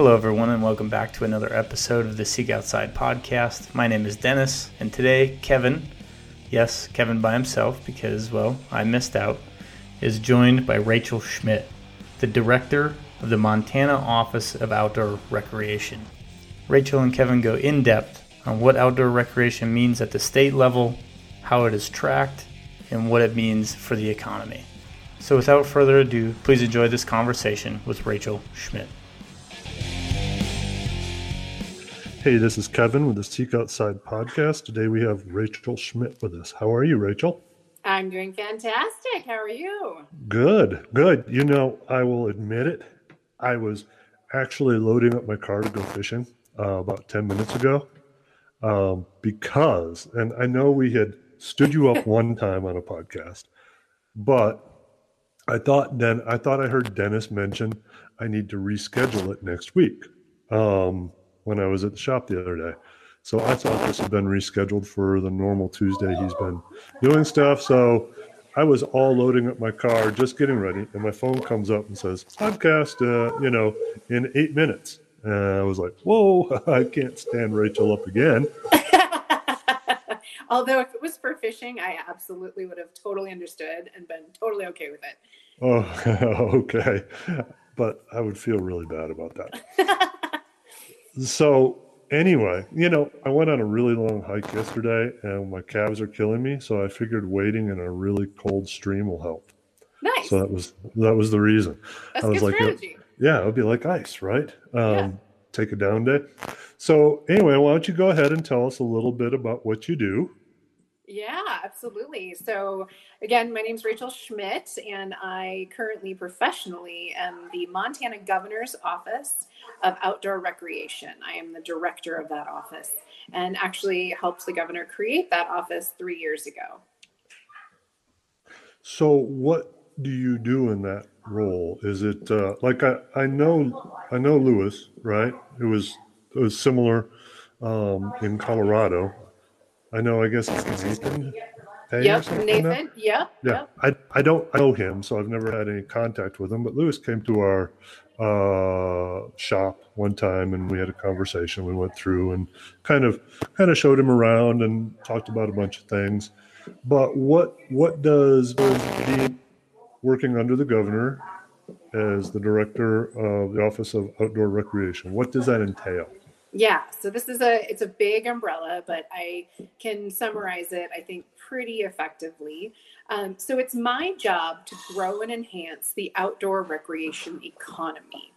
Hello, everyone, and welcome back to another episode of the Seek Outside podcast. My name is Dennis, and today, Kevin, yes, Kevin by himself, because, well, I missed out, is joined by Rachel Schmidt, the director of the Montana Office of Outdoor Recreation. Rachel and Kevin go in depth on what outdoor recreation means at the state level, how it is tracked, and what it means for the economy. So, without further ado, please enjoy this conversation with Rachel Schmidt. Hey, this is Kevin with the Seek Outside podcast. Today we have Rachel Schmidt with us. How are you, Rachel? I'm doing fantastic. How are you? Good, good. You know, I will admit it. I was actually loading up my car to go fishing uh, about 10 minutes ago um, because, and I know we had stood you up one time on a podcast, but I thought then I thought I heard Dennis mention I need to reschedule it next week. Um, when I was at the shop the other day. So I thought this had been rescheduled for the normal Tuesday he's been doing stuff. So I was all loading up my car, just getting ready, and my phone comes up and says, podcast, uh, you know, in eight minutes. And I was like, whoa, I can't stand Rachel up again. Although if it was for fishing, I absolutely would have totally understood and been totally okay with it. Oh, okay. But I would feel really bad about that. So anyway, you know, I went on a really long hike yesterday and my calves are killing me. So I figured waiting in a really cold stream will help. Nice. So that was that was the reason. That's I was good like, strategy. yeah, it would be like ice, right? Um, Yeah. Take a down day. So anyway, why don't you go ahead and tell us a little bit about what you do? Yeah, absolutely. So, again, my name is Rachel Schmidt, and I currently professionally am the Montana Governor's Office of Outdoor Recreation. I am the director of that office and actually helped the governor create that office three years ago. So what do you do in that role? Is it uh, like I, I know I know Luis, right? It was it was similar um, in Colorado. I know. I guess it's Nathan. Hay Yep? Nathan. Yep. Yeah, Yep. I I don't know him, so I've never had any contact with him. But Luis came to our uh, shop one time, and we had a conversation. We went through and kind of kind of showed him around and talked about a bunch of things. But what what does being working under the governor as the director of the Office of Outdoor Recreation? What does that entail? Yeah, so this is a it's a big umbrella, but I can summarize it I think pretty effectively. Um, so it's my job to grow and enhance the outdoor recreation economy,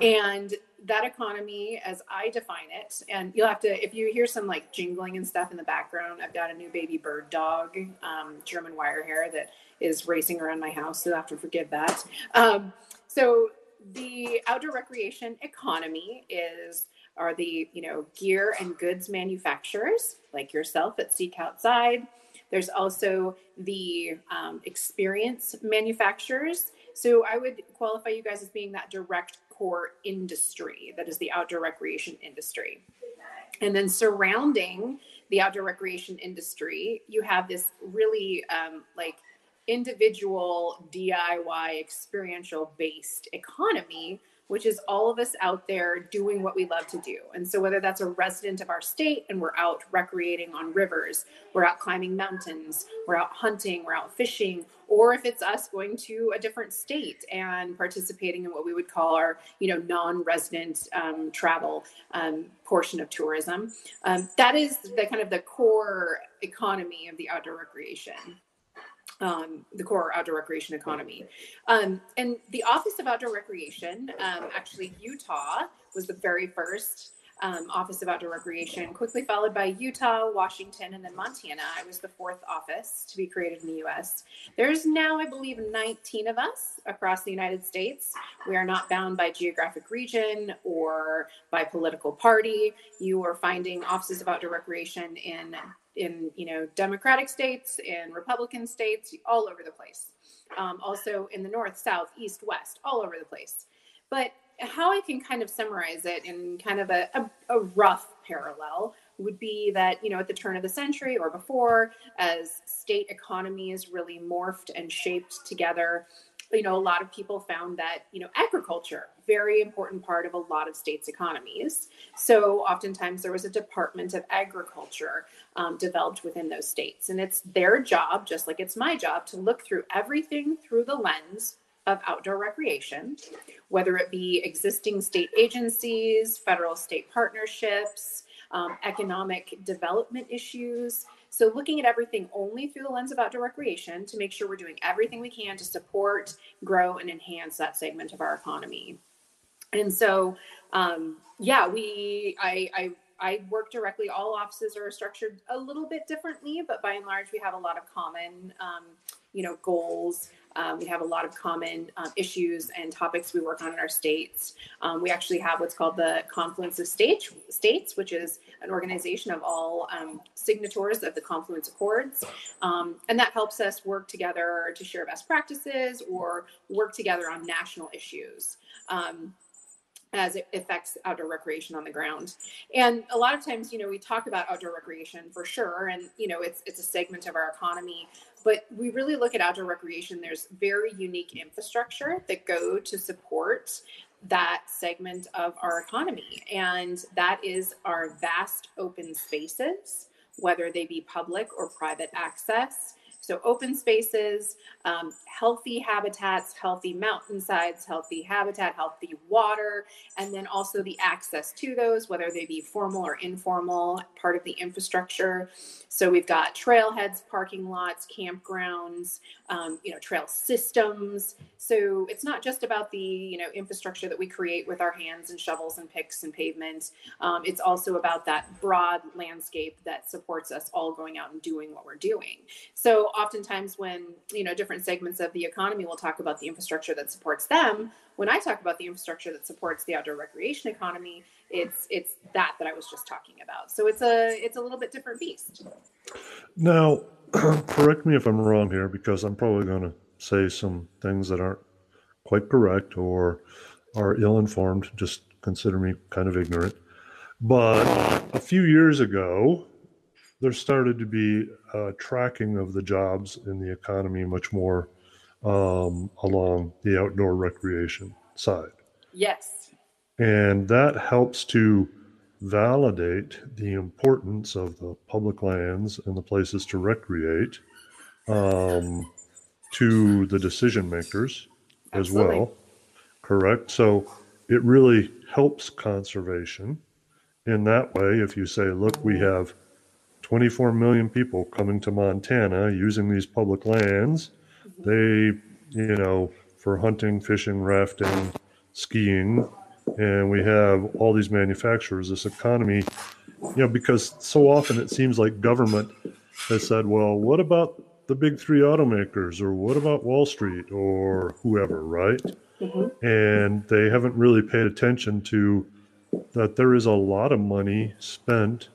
and that economy, as I define it, and you'll have to if you hear some like jingling and stuff in the background. I've got a new baby bird dog, um, German wire hair that is racing around my house, so you'll have to forgive that. Um, so the outdoor recreation economy is are the you know gear and goods manufacturers like yourself at Seek Outside. There's also the um, experience manufacturers. So I would qualify you guys as being that direct core industry that is the outdoor recreation industry. And then surrounding the outdoor recreation industry, you have this really um, like individual DIY experiential based economy which is all of us out there doing what we love to do. And so, whether that's a resident of our state and we're out recreating on rivers, we're out climbing mountains, we're out hunting, we're out fishing, or if it's us going to a different state and participating in what we would call our, you know, non-resident um, travel um, portion of tourism, um, that is the kind of the core economy of the outdoor recreation um, the core outdoor recreation economy. Um, and the Office of Outdoor Recreation, um, actually, Utah was the very first um, Office of Outdoor Recreation, quickly followed by Utah, Washington, and then Montana. I was the fourth office to be created in the US. There's now, I believe, 19 of us across the United States. We are not bound by geographic region or by political party. You are finding offices of outdoor recreation in in you know democratic states in republican states all over the place. Um, also in the north south east west all over the place. But how i can kind of summarize it in kind of a, a, a rough parallel would be that you know at the turn of the century or before as state economies really morphed and shaped together you know, a lot of people found that, you know, agriculture, very important part of a lot of states' economies. So oftentimes there was a Department of Agriculture um, developed within those states. And it's their job, just like it's my job, to look through everything through the lens of outdoor recreation, whether it be existing state agencies, federal state partnerships, um, economic development issues. So, looking at everything only through the lens of outdoor recreation to make sure we're doing everything we can to support, grow, and enhance that segment of our economy. And so, um, yeah, we, I, I I work directly. All offices are structured a little bit differently, but by and large, we have a lot of common, um, you know, goals. Um, we have a lot of common um, issues and topics we work on in our states. Um, we actually have what's called the Confluence of States, states which is an organization of all um, signatories of the Confluence Accords. Um, and that helps us work together to share best practices or work together on national issues. Um, as it affects outdoor recreation on the ground. And a lot of times, you know, we talk about outdoor recreation for sure, and you know, it's it's a segment of our economy. But we really look at outdoor recreation. There's very unique infrastructure that go to support that segment of our economy, and that is our vast open spaces, whether they be public or private access so open spaces, um, healthy habitats, healthy mountainsides, healthy habitat, healthy water, and then also the access to those, whether they be formal or informal, part of the infrastructure. So we've got trailheads, parking lots, campgrounds, um, you know, trail systems. So it's not just about the you know infrastructure that we create with our hands and shovels and picks and pavement. Um, it's also about that broad landscape that supports us all going out and doing what we're doing. So oftentimes when you know different segments of the economy will talk about the infrastructure that supports them. When i talk about the infrastructure that supports the outdoor recreation economy it's it's that that i was just talking about. So it's a it's a little bit different beast. Now correct me if i'm wrong here because i'm probably going to say some things that aren't quite correct or are ill informed just consider me kind of ignorant. But a few years ago there started to be a tracking of the jobs in the economy much more um, along the outdoor recreation side. Yes. And that helps to validate the importance of the public lands and the places to recreate um, to the decision makers Absolutely. as well. Correct. So it really helps conservation in that way. If you say, look, we have 24 million people coming to Montana using these public lands. They, you know, for hunting, fishing, rafting, skiing, and we have all these manufacturers, this economy, you know, because so often it seems like government has said, well, what about the big three automakers or what about Wall Street or whoever, right? Mm-hmm. And they haven't really paid attention to that there is a lot of money spent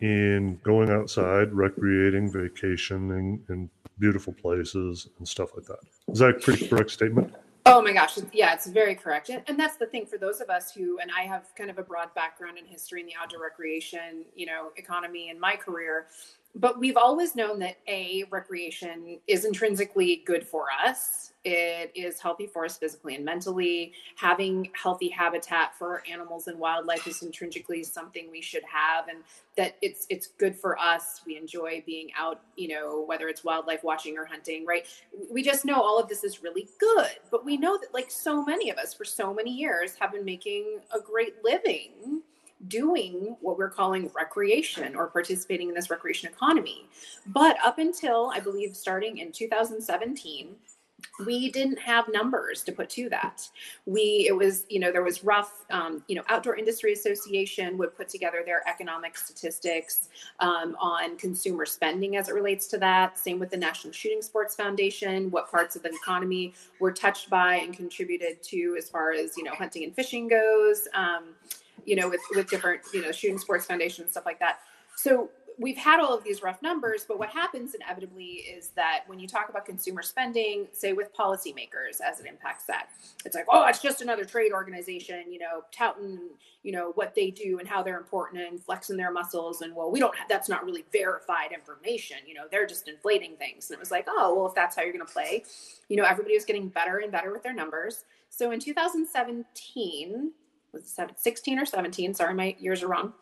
in going outside, recreating, vacationing in beautiful places and stuff like that. Is that a pretty correct statement? Oh my gosh, yeah, it's very correct. And that's the thing for those of us who, and I have kind of a broad background in history in the outdoor recreation, you know, economy in my career but we've always known that a recreation is intrinsically good for us. It is healthy for us physically and mentally. Having healthy habitat for animals and wildlife is intrinsically something we should have and that it's it's good for us. We enjoy being out you know whether it's wildlife watching or hunting right? We just know all of this is really good but we know that like so many of us for so many years have been making a great living doing what we're calling recreation or participating in this recreation economy. But up until I believe starting in 2017, we didn't have numbers to put to that. We it was you know there was rough um, you know outdoor industry association would put together their economic statistics um, on consumer spending as it relates to that. Same with the national shooting sports foundation what parts of the economy were touched by and contributed to as far as you know hunting and fishing goes. Um, you know, with with different, you know, shooting sports foundation and stuff like that. So we've had all of these rough numbers, but what happens inevitably is that when you talk about consumer spending, say with policymakers as it impacts that, it's like, oh, it's just another trade organization, you know, touting, you know, what they do and how they're important and flexing their muscles. And well, we don't have, that's not really verified information. You know, they're just inflating things. And it was like, oh, well, if that's how you're going to play, you know, everybody was getting better and better with their numbers. So in 2017, was it 16 or 17? Sorry, my years are wrong.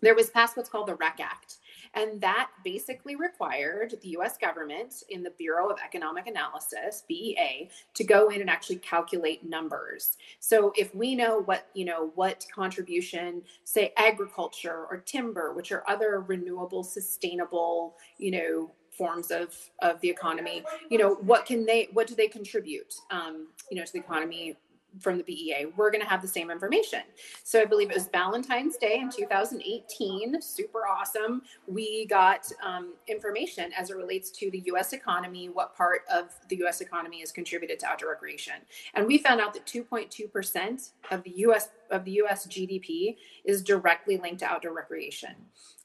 There was passed what's called the REC Act. And that basically required the US government in the Bureau of Economic Analysis, BEA, to go in and actually calculate numbers. So if we know what, you know, what contribution, say agriculture or timber, which are other renewable, sustainable, you know, forms of of the economy you know what can they what do they contribute um, you know to the economy from the BEA, we're going to have the same information. So I believe it was Valentine's Day in 2018. Super awesome. We got um, information as it relates to the U.S. economy, what part of the U.S. economy is contributed to outdoor recreation, and we found out that 2.2 percent of the U.S. of the U.S. GDP is directly linked to outdoor recreation.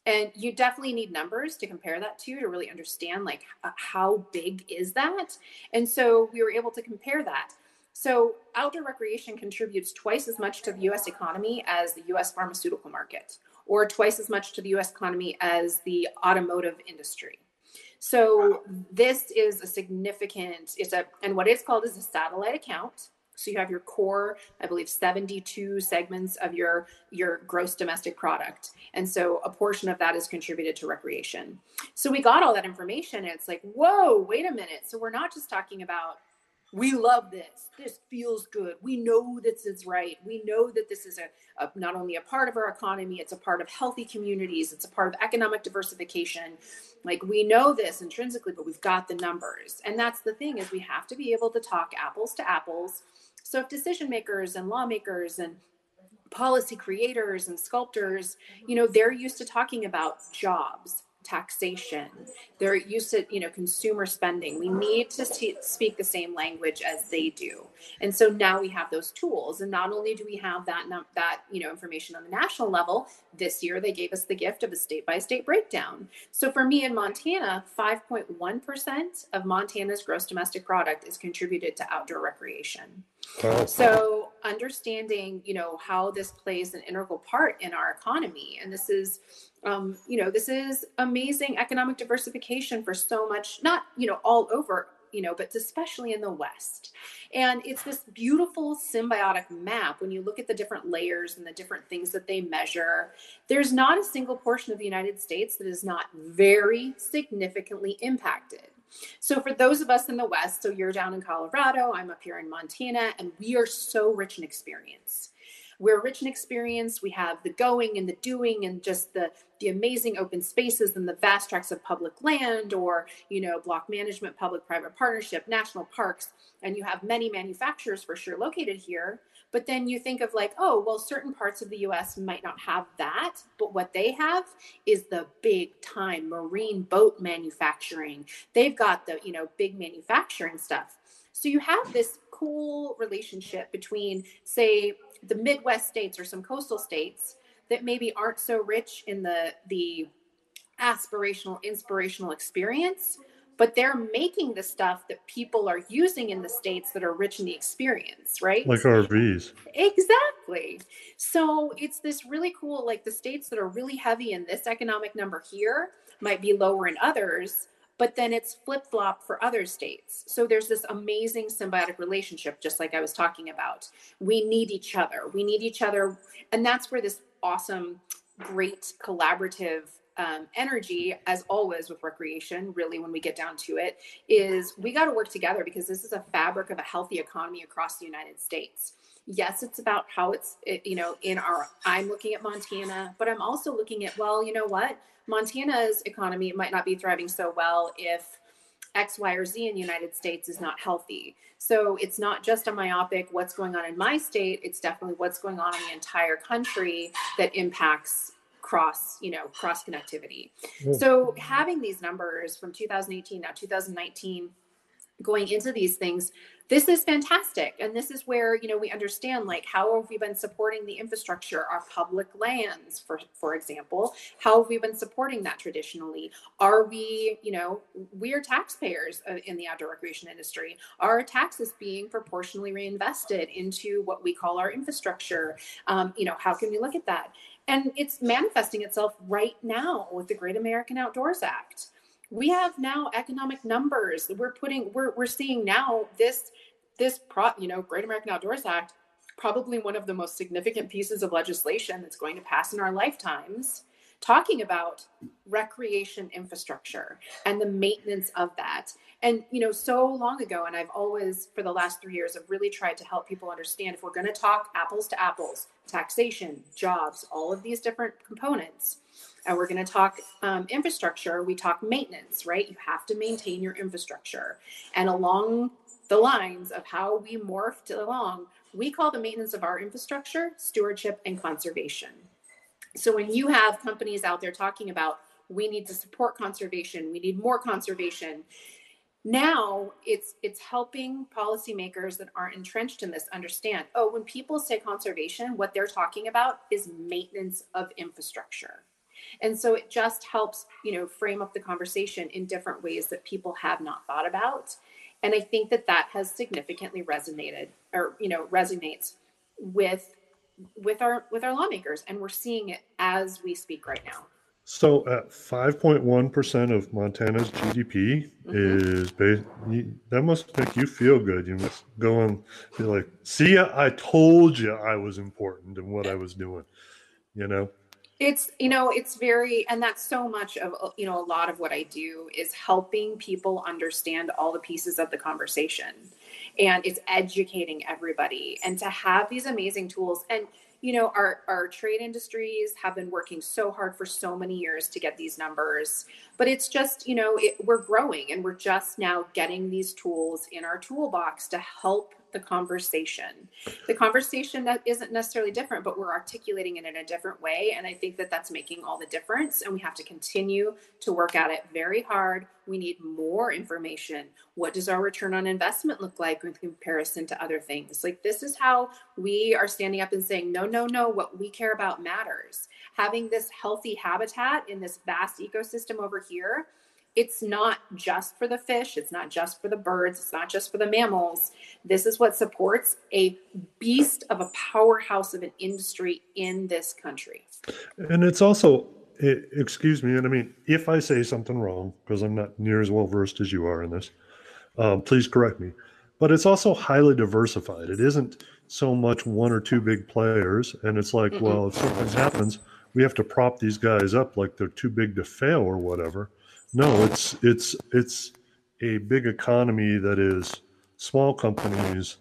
And you definitely need numbers to compare that to to really understand like how big is that. And so we were able to compare that. So, outdoor recreation contributes twice as much to the US economy as the US pharmaceutical market, or twice as much to the US economy as the automotive industry. So, this is a significant, it's a, and what it's called is a satellite account. So you have your core, I believe, 72 segments of your your gross domestic product, and so a portion of that is contributed to recreation. So we got all that information, and it's like, whoa, wait a minute. So we're not just talking about we love this. This feels good. We know this is right. We know that this is a, a, not only a part of our economy, it's a part of healthy communities, it's a part of economic diversification. Like we know this intrinsically, but we've got the numbers. And that's the thing is we have to be able to talk apples to apples. So if decision makers and lawmakers and policy creators and sculptors, you know, they're used to talking about jobs taxation. They're used to you know consumer spending. We need to speak the same language as they do. And so now we have those tools. And not only do we have that that you know information on the national level this year they gave us the gift of a state by state breakdown. So for me in montana 5.1% of montana's gross domestic product is contributed to outdoor recreation so understanding you know how this plays an integral part in our economy and this is um, you know, this is amazing economic diversification for so much, not, you know, all over, you know, but especially in the West. And it's this beautiful symbiotic map when you look at the different layers and the different things that they measure. There's not a single portion of the United States that is not very significantly impacted. So, for those of us in the West, so you're down in Colorado, I'm up here in Montana, and we are so rich in experience. We're rich in experience. We have the going and the doing and just the the amazing open spaces and the vast tracts of public land or you know block management public private partnership national parks. And you have many manufacturers for sure located here but then you think of like oh well certain parts of the us might not have that but what they have is the big time marine boat manufacturing. They've got the you know big manufacturing stuff. So you have this cool relationship between say the Midwest states or some coastal states that maybe aren't so rich in the the aspirational inspirational experience but they're making the stuff that people are using in the states that are rich in the experience right like rvs exactly so it's this really cool like the states that are really heavy in this economic number here might be lower in others but then it's flip flop for other states. So there's this amazing symbiotic relationship, just like I was talking about. We need each other. We need each other. And that's where this awesome, great collaborative um, energy, as always with recreation, really, when we get down to it, is we got to work together because this is a fabric of a healthy economy across the United States yes it's about how it's it, you know in our i'm looking at montana but i'm also looking at well you know what Montana's economy might not be thriving so well if X, Y, or Z in the United States is not healthy. So it's not just a myopic what's going on in my state, it's definitely what's going on in the entire country that impacts cross, you know, cross connectivity. Mm-hmm. So having these numbers from 2018 now 2019 going into these things this is fantastic. And this is where you know we understand like how have we been supporting the infrastructure our public lands for for example? How have we been supporting that traditionally? Are we you know we are taxpayers uh, in the outdoor recreation industry. Are taxes being proportionally reinvested into what we call our infrastructure? Um, you know how can we look at that and it's manifesting itself right now with the great american outdoors act. We have now economic numbers we're putting we're, we're seeing now this this pro you know great american outdoors act probably one of the most significant pieces of legislation that's going to pass in our lifetimes talking about recreation infrastructure and the maintenance of that and you know so long ago and i've always for the last three years have really tried to help people understand if we're going to talk apples to apples taxation jobs all of these different components and we're going to talk um, infrastructure, we talk maintenance, right? You have to maintain your infrastructure. And along the lines of how we morphed along, we call the maintenance of our infrastructure stewardship and conservation. So when you have companies out there talking about we need to support conservation, we need more conservation, now it's it's helping policymakers that aren't entrenched in this understand oh when people say conservation what they're talking about is maintenance of infrastructure and so it just helps, you know, frame up the conversation in different ways that people have not thought about. And I think that that has significantly resonated or, you know, resonates with with our with our lawmakers and we're seeing it as we speak right now. So at 5.1% of Montana's GDP mm-hmm. is based, that must make you feel good. You must go and be like, see, I told you I was important and what I was doing, you know? It's you know it's very and that's so much of you know a lot of what i do is helping people understand all the pieces of the conversation. And it's educating everybody. And to have these amazing tools and you know our our trade industries have been working so hard for so many years to get these numbers. But it's just you know it, we're growing and we're just now getting these tools in our toolbox to help the conversation. The conversation that isn't necessarily different, but we're articulating it in a different way. And I think that that's making all the difference. And we have to continue to work at it very hard. We need more information. What does our return on investment look like in comparison to other things? Like, this is how we are standing up and saying, no, no, no, what we care about matters. Having this healthy habitat in this vast ecosystem over here it's not just for the fish, it's not just for the birds, it's not just for the mammals. This is what supports a beast of a powerhouse of an industry in this country. And it's also, excuse me, and I mean, if I say something wrong, because I'm not near as well versed as you are in this, um, please correct me. But it's also highly diversified. It isn't so much one or two big players. And it's like, mm-hmm. well, if something happens, we have to prop these guys up like they're too big to fail or whatever. No, it's it's it's a big economy that is small companies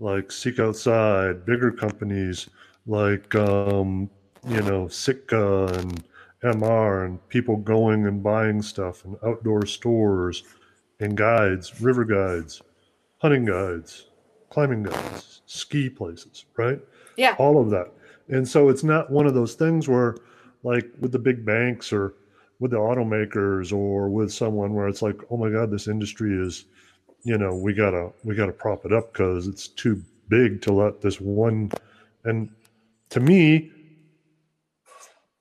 like Seek Outside, bigger companies like um, you know Sitka and MR, and people going and buying stuff, and outdoor stores, and guides, river guides, hunting guides, climbing guides, ski places, right? Yeah, all of that. And so it's not one of those things where, like with the big banks or with the automakers or with someone where it's like, oh my God, this industry is, you know, we gotta we gotta prop it up because it's too big to let this one. And to me,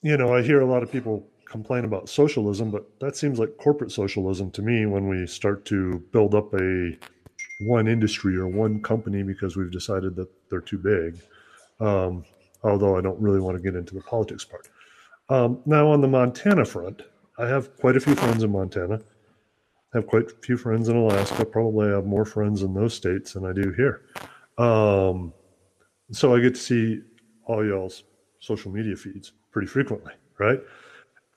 you know, I hear a lot of people complain about socialism, but that seems like corporate socialism to me when we start to build up a one industry or one company because we've decided that they're too big. Um, although I don't really want to get into the politics part. Um, now, on the Montana front, I have quite a few friends in Montana. I have quite a few friends in Alaska. Probably have more friends in those states than I do here. Um, so I get to see all y'all's social media feeds pretty frequently, right?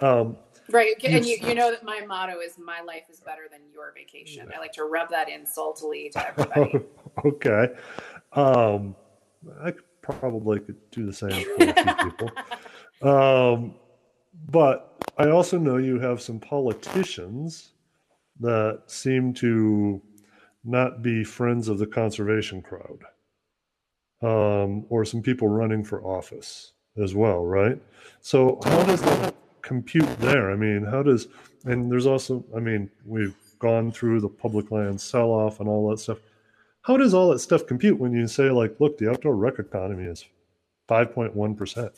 Um, right. And you, you know that my motto is my life is better than your vacation. I like to rub that in saltily to everybody. okay. Um, I probably could do the same for a few people. Um, but I also know you have some politicians that seem to not be friends of the conservation crowd, um, or some people running for office as well, right? So how does that compute there? I mean, how does and there's also, I mean, we've gone through the public land sell off and all that stuff. how does all that stuff compute when you say like, look, the outdoor rec economy is 5.1%?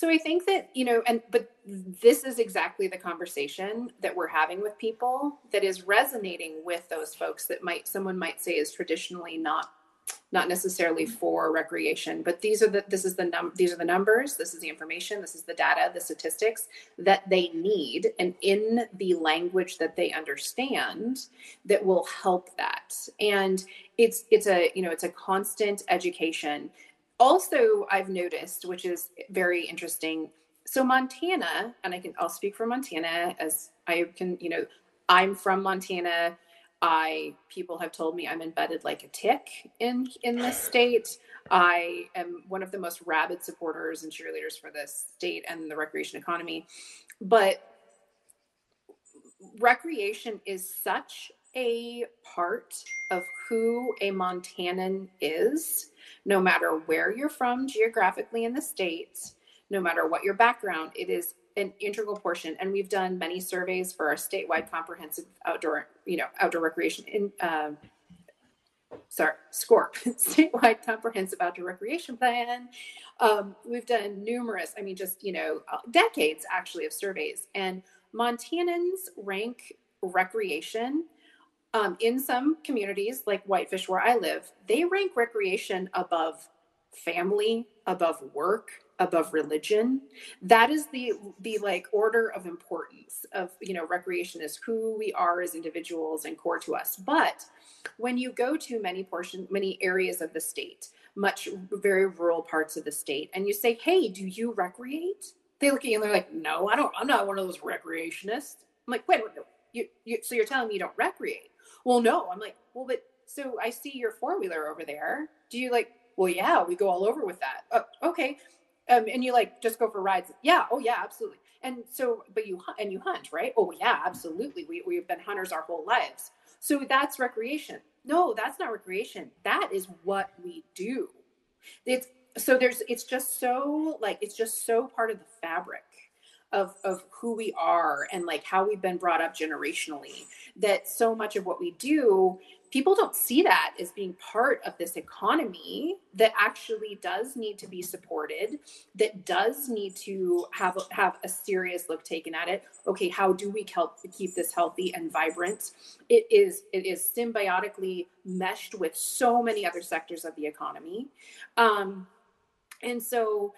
So I think that, you know, and but this is exactly the conversation that we're having with people that is resonating with those folks that might someone might say is traditionally not not necessarily for recreation. But these are the this is the num these are the numbers this is the information this is the data the statistics that they need. And in the language that they understand that will help that. And it's it's a you know it's a constant education also i've noticed which is very interesting so montana and i can i'll speak for montana as i can you know i'm from montana I people have told me I'm embedded like a tick in in this state. I am one of the most rabid supporters and cheerleaders for this state and the recreation economy. But recreation is such a part of who a Montanan is, no matter where you're from geographically in the States, no matter what your background, it is an integral portion. And we've done many surveys for our statewide comprehensive outdoor, you know, outdoor recreation in, uh, sorry, SCORP, statewide comprehensive outdoor recreation plan. Um, we've done numerous, I mean, just, you know, decades actually of surveys. And Montanans rank recreation um, in some communities like Whitefish, where I live, they rank recreation above family, above work, above religion. That is the the like order of importance of you know recreation is who we are as individuals and core to us. But when you go to many portion many areas of the state much very rural parts of the state and you say hey do you recreate? They look at you and they're like no i don't i'm not one of those recreationists. I'm like wait, wait, wait. You, you so you're telling me you don't recreate well no i'm like well but so i see your four-wheeler over there. Do you like well yeah we go all over with that. Uh, okay. Um, and you like just go for rides. Yeah oh yeah absolutely. And so but you and you hunt right? Oh yeah absolutely. We, we've been hunters our whole lives. So that's recreation. No that's not recreation. That is what we do. It's so there's it's just so like it's just so part of the fabric of of who we are and like how we've been brought up generationally that so much of what we do people don't see that as being part of this economy that actually does need to be supported that does need to have have a serious look taken at it. Okay how do we help keep this healthy and vibrant? It is it is symbiotically meshed with so many other sectors of the economy. Um, and so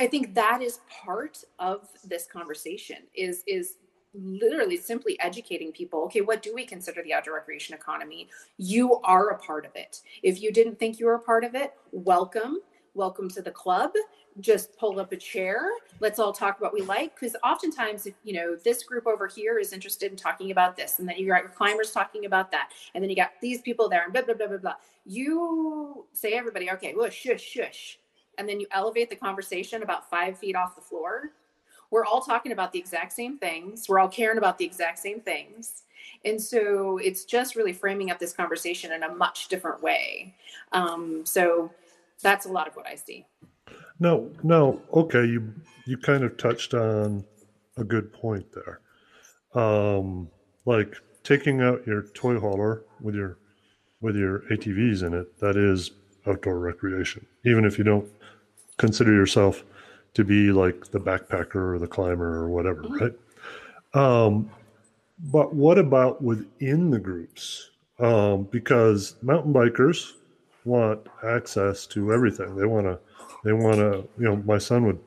i think mm-hmm. that is part of this conversation is is literally simply educating people okay what do we consider the outdoor recreation economy? You are a part of it. If you didn't think you were a part of it welcome. Welcome to the club. Just pull up a chair. Let's all talk about what we like because oftentimes if you know this group over here is interested in talking about this and then you got your climbers talking about that and then you got these people there and blah blah blah blah blah. You say everybody okay well shush shush and then you elevate the conversation about five feet off the floor we're all talking about the exact same things. We're all caring about the exact same things. And so it's just really framing up this conversation in a much different way. Um, so that's a lot of what I see. No, no, okay. You you kind of touched on a good point there. Um, like taking out your toy hauler with your with your ATVs in it, that is outdoor recreation. Even if you don't consider yourself to be like the backpacker or the climber or whatever, mm-hmm. right? Um, but what about within the groups? Um, because mountain bikers want access to everything. They want to, they want to, you know, my son would,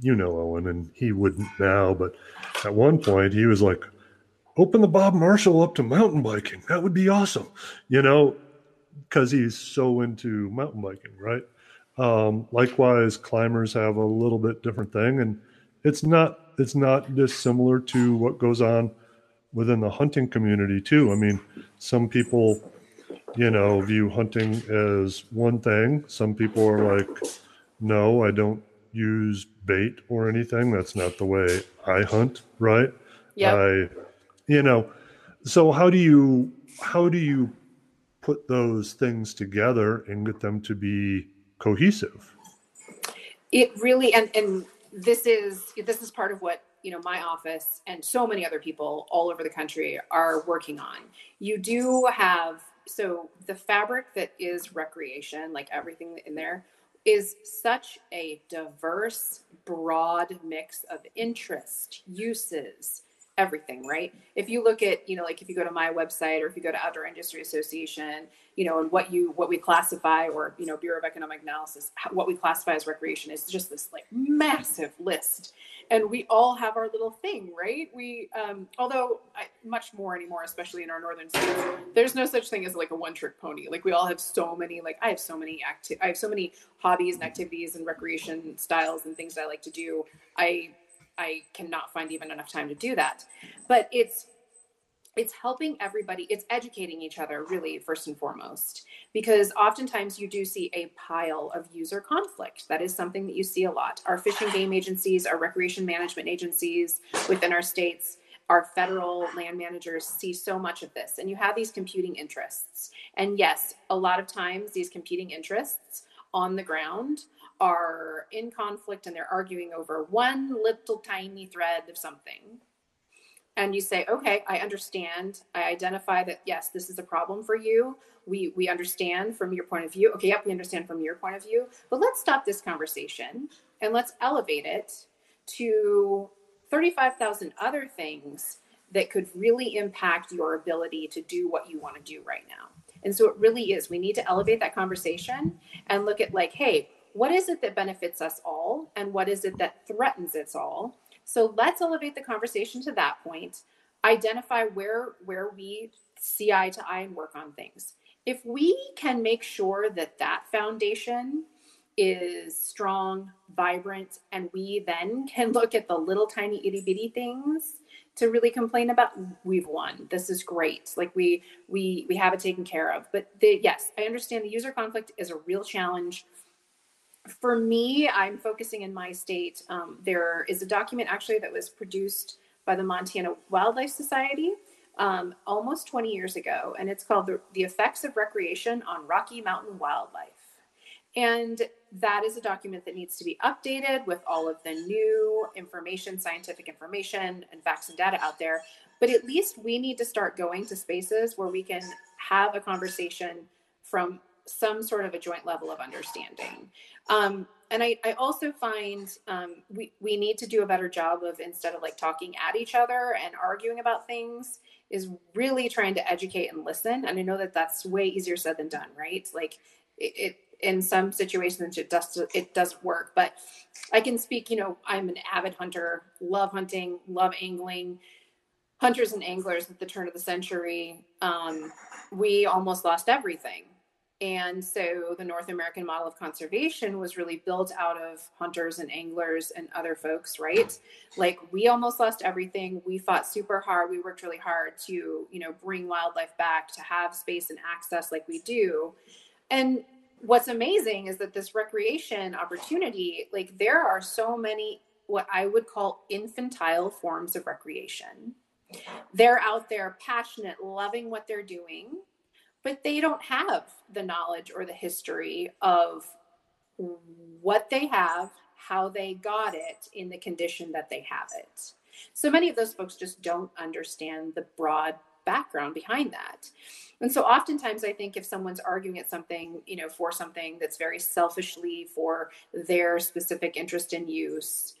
you know, Owen, and he wouldn't now, but at one point he was like, open the Bob Marshall up to mountain biking. That would be awesome, you know, because he's so into mountain biking, right? Um, likewise, climbers have a little bit different thing, and it's not it's not dissimilar to what goes on within the hunting community too. I mean, some people, you know, view hunting as one thing. Some people are like, no, I don't use bait or anything. That's not the way I hunt, right? Yeah. I, you know, so how do you how do you put those things together and get them to be cohesive. It really and and this is this is part of what you know my office and so many other people all over the country are working on. You do have so the fabric that is recreation, like everything in there, is such a diverse, broad mix of interest, uses, everything, right? If you look at, you know, like if you go to my website or if you go to Outdoor Industry Association, you know, and what you what we classify or you know Bureau of Economic Analysis, what we classify as recreation is just this like massive list, and we all have our little thing, right? We, um, although I, much more anymore, especially in our northern states, there's no such thing as like a one trick pony. Like we all have so many, like I have so many acti- I have so many hobbies and activities and recreation styles and things that I like to do. I I cannot find even enough time to do that. But it's it's helping everybody it's educating each other really first and foremost. Because oftentimes you do see a pile of user conflict. That is something that you see a lot. Our fish and game agencies our recreation management agencies within our states our federal land managers see so much of this. And you have these competing interests. And yes a lot of times these competing interests on the ground are in conflict and they're arguing over one little tiny thread of something. And you say okay i understand. I identify that yes this is a problem for you. We we understand from your point of view. Okay yep we understand from your point of view. But let's stop this conversation and let's elevate it to 35,000 other things that could really impact your ability to do what you want to do right now. And so it really is. We need to elevate that conversation and look at like hey what is it that benefits us all and what is it that threatens us all? So let's elevate the conversation to that point. Identify where where we see eye to eye and work on things. If we can make sure that that foundation is strong vibrant and we then can look at the little tiny itty bitty things to really complain about we've won. This is great. Like we we we have it taken care of. But the, yes i understand the user conflict is a real challenge for me, I'm focusing in my state. Um, there is a document actually that was produced by the Montana Wildlife Society um, almost 20 years ago, and it's called the, the Effects of Recreation on Rocky Mountain Wildlife. And that is a document that needs to be updated with all of the new information, scientific information, and facts and data out there. But at least we need to start going to spaces where we can have a conversation from some sort of a joint level of understanding. Um, and I, I also find um, we, we need to do a better job of instead of like talking at each other and arguing about things is really trying to educate and listen. And i know that that's way easier said than done right? Like it, it in some situations it does it doesn't work. But i can speak you know i'm an avid hunter love hunting love angling. Hunters and anglers at the turn of the century um, we almost lost everything and so the North American model of conservation was really built out of hunters and anglers and other folks, right? Like we almost lost everything. We fought super hard. We worked really hard to, you know, bring wildlife back, to have space and access like we do. And what's amazing is that this recreation opportunity, like there are so many what I would call infantile forms of recreation. They're out there passionate, loving what they're doing but they don't have the knowledge or the history of what they have, how they got it in the condition that they have it. So many of those folks just don't understand the broad background behind that. And so oftentimes I think if someone's arguing at something, you know, for something that's very selfishly for their specific interest in use,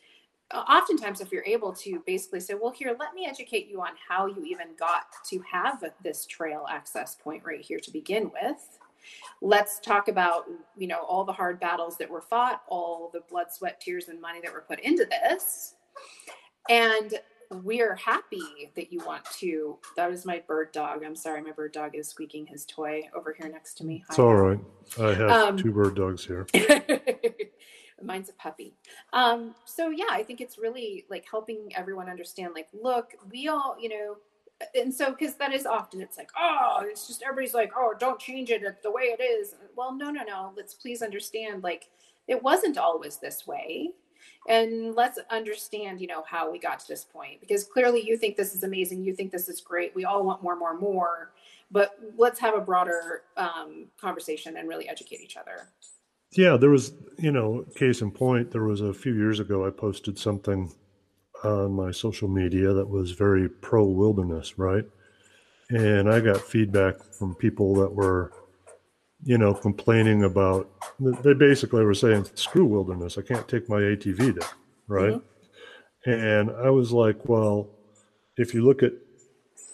oftentimes if you're able to basically say well here let me educate you on how you even got to have this trail access point right here to begin with. Let's talk about you know all the hard battles that were fought all the blood sweat tears and money that were put into this. And we're happy that you want to that is my bird dog. I'm sorry my bird dog is squeaking his toy over here next to me. It's all right. I have um, two bird dogs here mine's a puppy. Um, so yeah, I think it's really like helping everyone understand, like, look, we all, you know, and so because that is often it's like, oh, it's just everybody's like, oh, don't change it the way it is. Well, no, no, no. Let's please understand, like, it wasn't always this way. And let's understand, you know, how we got to this point. Because clearly you think this is amazing. You think this is great. We all want more, more, more. But let's have a broader um, conversation and really educate each other. Yeah, there was, you know, case in point, there was a few years ago, I posted something on my social media that was very pro wilderness, right? and I got feedback from people that were, you know, complaining about. They basically were saying, "Screw wilderness! I can't take my ATV there." Right. Mm-hmm. And I was like, well, if you look at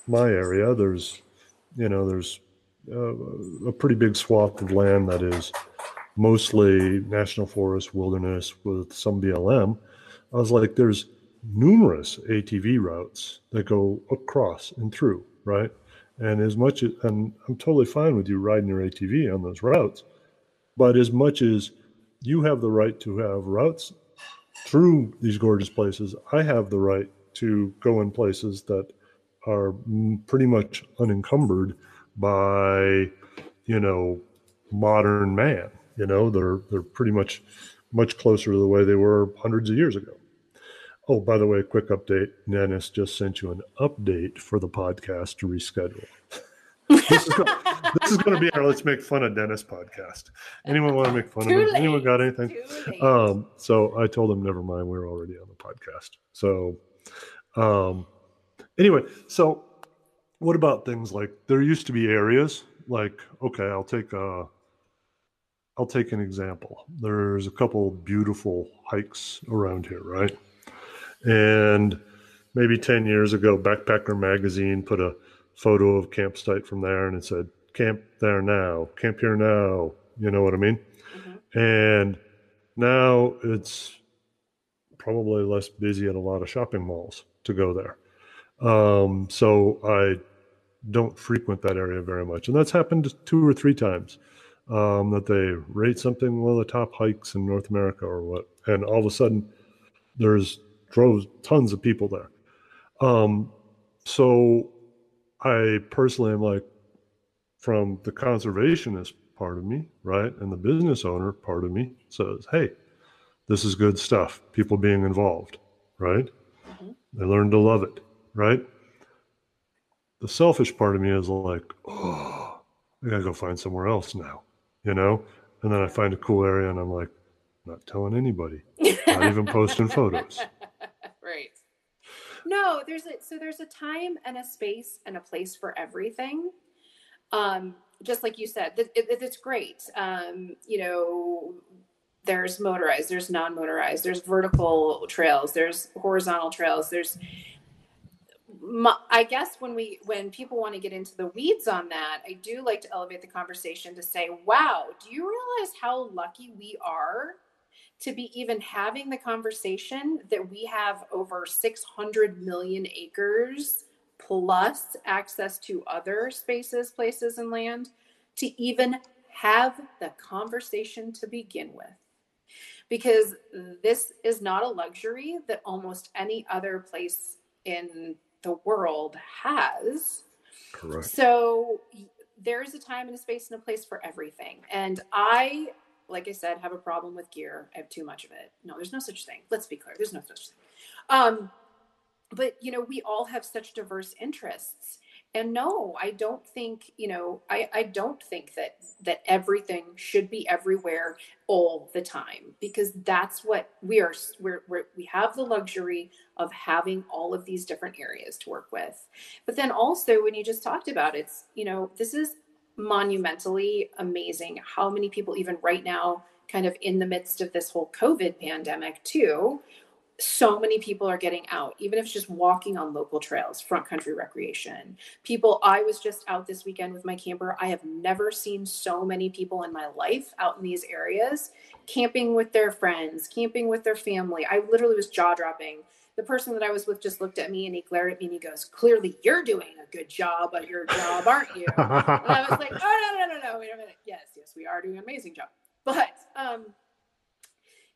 my area, there's, you know, there's uh, a pretty big swath of land that is mostly national forest wilderness with some BLM. I was like, there's numerous ATV routes that go across and through, right? And as much as, and I'm totally fine with you riding your ATV on those routes, but as much as you have the right to have routes through these gorgeous places, I have the right to go in places that are pretty much unencumbered by, you know, modern man. You know, they're they're pretty much much closer to the way they were hundreds of years ago. Oh, by the way, a quick update. Dennis just sent you an update for the podcast to reschedule. this, is going, this is going to be our Let's Make Fun of Dennis podcast. Anyone want to make fun Too of me? Late. Anyone got anything? Um, so I told him, never mind, we're already on the podcast. So, um, anyway, so what about things like there used to be areas like, okay, I'll take a, I'll take an example. There's a couple beautiful hikes around here, right? And maybe 10 years ago, Backpacker Magazine put a photo of campsite from there and it said, Camp there now, camp here now. You know what I mean? Mm-hmm. And now it's probably less busy at a lot of shopping malls to go there. Um, so I don't frequent that area very much. And that's happened two or three times um, that they rate something one of the top hikes in North America or what. And all of a sudden, there's drove tons of people there. Um, so I personally am like, from the conservationist part of me, right, and the business owner part of me says, hey, this is good stuff. People being involved, right? Mm-hmm. They learn to love it, right? The selfish part of me is like, oh, I gotta go find somewhere else now, you know? And then I find a cool area and I'm like, not telling anybody, not even posting photos. Right. No, there's a so there's a time and a space and a place for everything. Um, just like you said, it, it, it's great. Um, you know, there's motorized, there's non-motorized, there's vertical trails, there's horizontal trails, there's I guess when we when people want to get into the weeds on that, I do like to elevate the conversation to say, "Wow, do you realize how lucky we are to be even having the conversation that we have over 600 million acres plus access to other spaces, places, and land to even have the conversation to begin with. Because this is not a luxury that almost any other place in the world has. Correct. So there's a time and a space and a place for everything. And I like I said, have a problem with gear. I have too much of it. No, there's no such thing. Let's be clear. There's no such thing. Um, but you know, we all have such diverse interests. And no, I don't think, you know, I, I don't think that that everything should be everywhere all the time because that's what we are we're, we're we have the luxury of having all of these different areas to work with. But then also when you just talked about it's, you know, this is monumentally amazing how many people, even right now, kind of in the midst of this whole COVID pandemic, too, so many people are getting out, even if it's just walking on local trails, front country recreation. People, I was just out this weekend with my camper. I have never seen so many people in my life out in these areas, camping with their friends, camping with their family. I literally was jaw dropping the person that I was with just looked at me and he glared at me and he goes, Clearly you're doing a good job at your job, aren't you? and I was like, Oh no, no, no, no, wait a minute. Yes, yes, we are doing an amazing job. But um